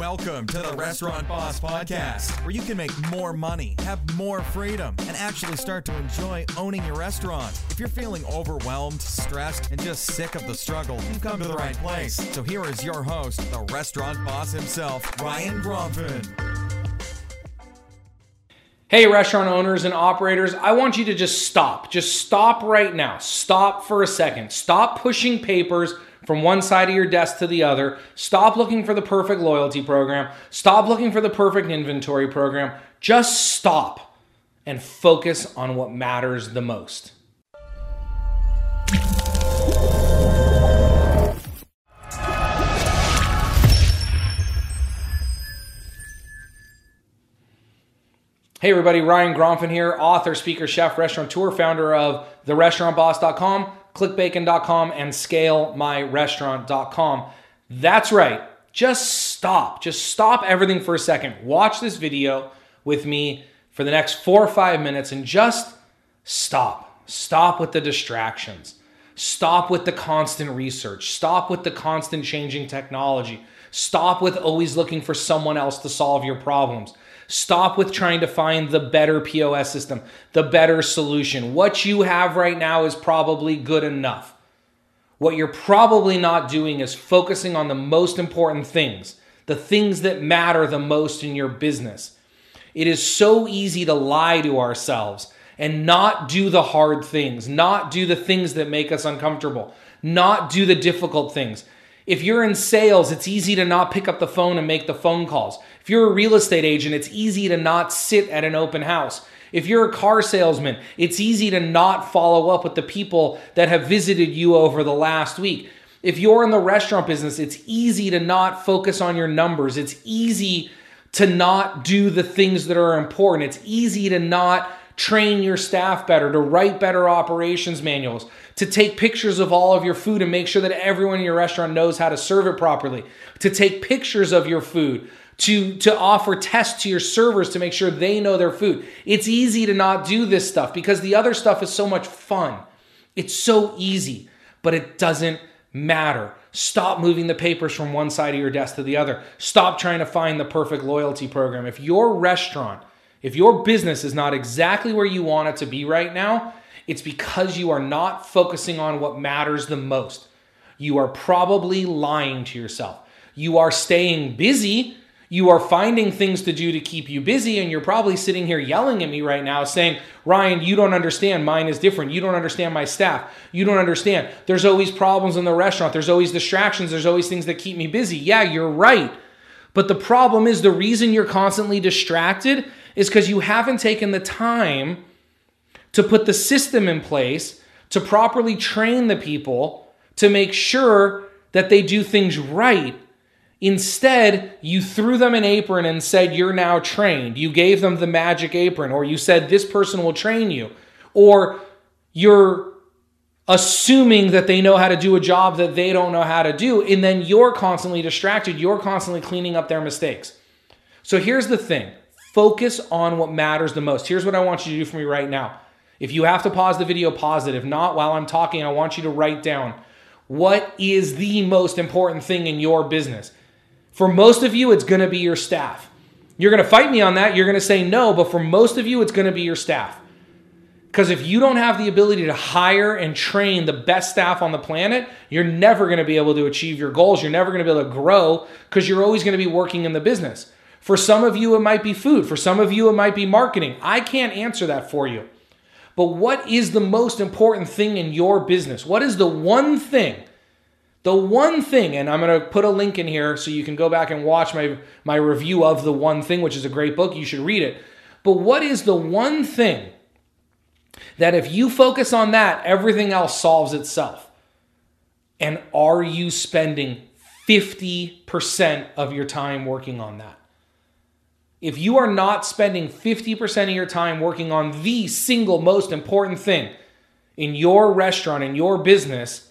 Welcome to the Restaurant Boss Podcast, where you can make more money, have more freedom, and actually start to enjoy owning your restaurant. If you're feeling overwhelmed, stressed, and just sick of the struggle, you've come to the right place. So here is your host, the restaurant boss himself, Ryan Gromfin. Hey, restaurant owners and operators, I want you to just stop. Just stop right now. Stop for a second. Stop pushing papers from one side of your desk to the other. Stop looking for the perfect loyalty program. Stop looking for the perfect inventory program. Just stop and focus on what matters the most. Hey everybody, Ryan Gromfin here, author, speaker, chef, restaurateur, founder of therestaurantboss.com, clickbacon.com, and scalemyrestaurant.com. That's right. Just stop. Just stop everything for a second. Watch this video with me for the next four or five minutes and just stop. Stop with the distractions. Stop with the constant research. Stop with the constant changing technology. Stop with always looking for someone else to solve your problems. Stop with trying to find the better POS system, the better solution. What you have right now is probably good enough. What you're probably not doing is focusing on the most important things, the things that matter the most in your business. It is so easy to lie to ourselves and not do the hard things, not do the things that make us uncomfortable, not do the difficult things. If you're in sales, it's easy to not pick up the phone and make the phone calls. If you're a real estate agent, it's easy to not sit at an open house. If you're a car salesman, it's easy to not follow up with the people that have visited you over the last week. If you're in the restaurant business, it's easy to not focus on your numbers. It's easy to not do the things that are important. It's easy to not train your staff better, to write better operations manuals, to take pictures of all of your food and make sure that everyone in your restaurant knows how to serve it properly, to take pictures of your food, to, to offer tests to your servers to make sure they know their food. It's easy to not do this stuff because the other stuff is so much fun. It's so easy, but it doesn't matter. Stop moving the papers from one side of your desk to the other. Stop trying to find the perfect loyalty program. If your restaurant if your business is not exactly where you want it to be right now, it's because you are not focusing on what matters the most. You are probably lying to yourself. You are staying busy. You are finding things to do to keep you busy, and you're probably sitting here yelling at me right now saying, Ryan, you don't understand. Mine is different. You don't understand my staff. You don't understand. There's always problems in the restaurant. There's always distractions. There's always things that keep me busy. Yeah, you're right. But the problem is the reason you're constantly distracted is because you haven't taken the time to put the system in place to properly train the people to make sure that they do things right. Instead, you threw them an apron and said, You're now trained. You gave them the magic apron, or you said, This person will train you. Or you're assuming that they know how to do a job that they don't know how to do. And then you're constantly distracted. You're constantly cleaning up their mistakes. So here's the thing Focus on what matters the most. Here's what I want you to do for me right now. If you have to pause the video, pause it. If not, while I'm talking, I want you to write down what is the most important thing in your business. For most of you, it's going to be your staff. You're going to fight me on that. You're going to say no, but for most of you, it's going to be your staff. Because if you don't have the ability to hire and train the best staff on the planet, you're never going to be able to achieve your goals. You're never going to be able to grow because you're always going to be working in the business. For some of you, it might be food. For some of you, it might be marketing. I can't answer that for you. But what is the most important thing in your business? What is the one thing? The one thing, and I'm going to put a link in here so you can go back and watch my, my review of The One Thing, which is a great book. You should read it. But what is the one thing that if you focus on that, everything else solves itself? And are you spending 50% of your time working on that? If you are not spending 50% of your time working on the single most important thing in your restaurant, in your business,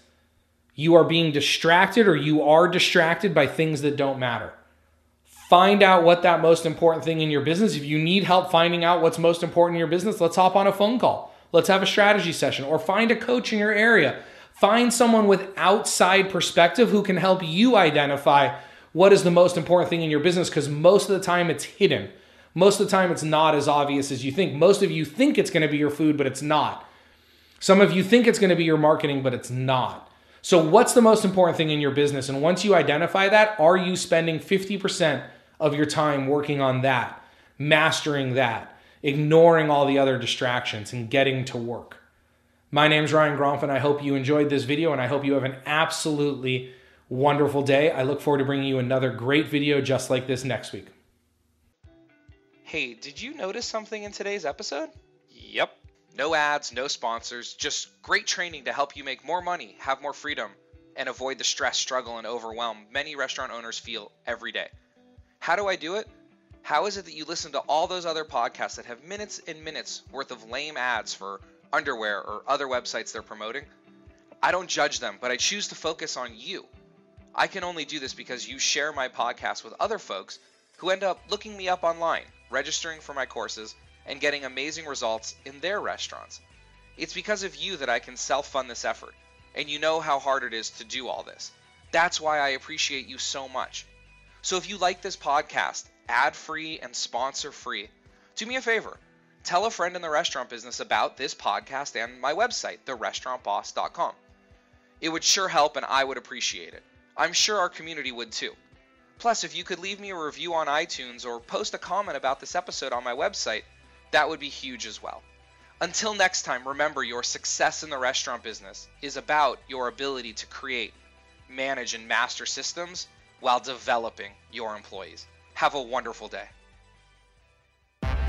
you are being distracted or you are distracted by things that don't matter. Find out what that most important thing in your business. If you need help finding out what's most important in your business, let's hop on a phone call. Let's have a strategy session or find a coach in your area. Find someone with outside perspective who can help you identify what is the most important thing in your business because most of the time it's hidden. Most of the time it's not as obvious as you think. Most of you think it's going to be your food, but it's not. Some of you think it's going to be your marketing, but it's not. So, what's the most important thing in your business? And once you identify that, are you spending 50% of your time working on that, mastering that, ignoring all the other distractions, and getting to work? My name is Ryan Gromfin. I hope you enjoyed this video and I hope you have an absolutely wonderful day. I look forward to bringing you another great video just like this next week. Hey, did you notice something in today's episode? Yep. No ads, no sponsors, just great training to help you make more money, have more freedom, and avoid the stress, struggle, and overwhelm many restaurant owners feel every day. How do I do it? How is it that you listen to all those other podcasts that have minutes and minutes worth of lame ads for underwear or other websites they're promoting? I don't judge them, but I choose to focus on you. I can only do this because you share my podcast with other folks who end up looking me up online registering for my courses, and getting amazing results in their restaurants. It's because of you that I can self fund this effort, and you know how hard it is to do all this. That's why I appreciate you so much. So if you like this podcast, ad free and sponsor free, do me a favor. Tell a friend in the restaurant business about this podcast and my website, therestaurantboss.com. It would sure help and I would appreciate it. I'm sure our community would too. Plus, if you could leave me a review on iTunes or post a comment about this episode on my website, that would be huge as well. Until next time, remember your success in the restaurant business is about your ability to create, manage, and master systems while developing your employees. Have a wonderful day.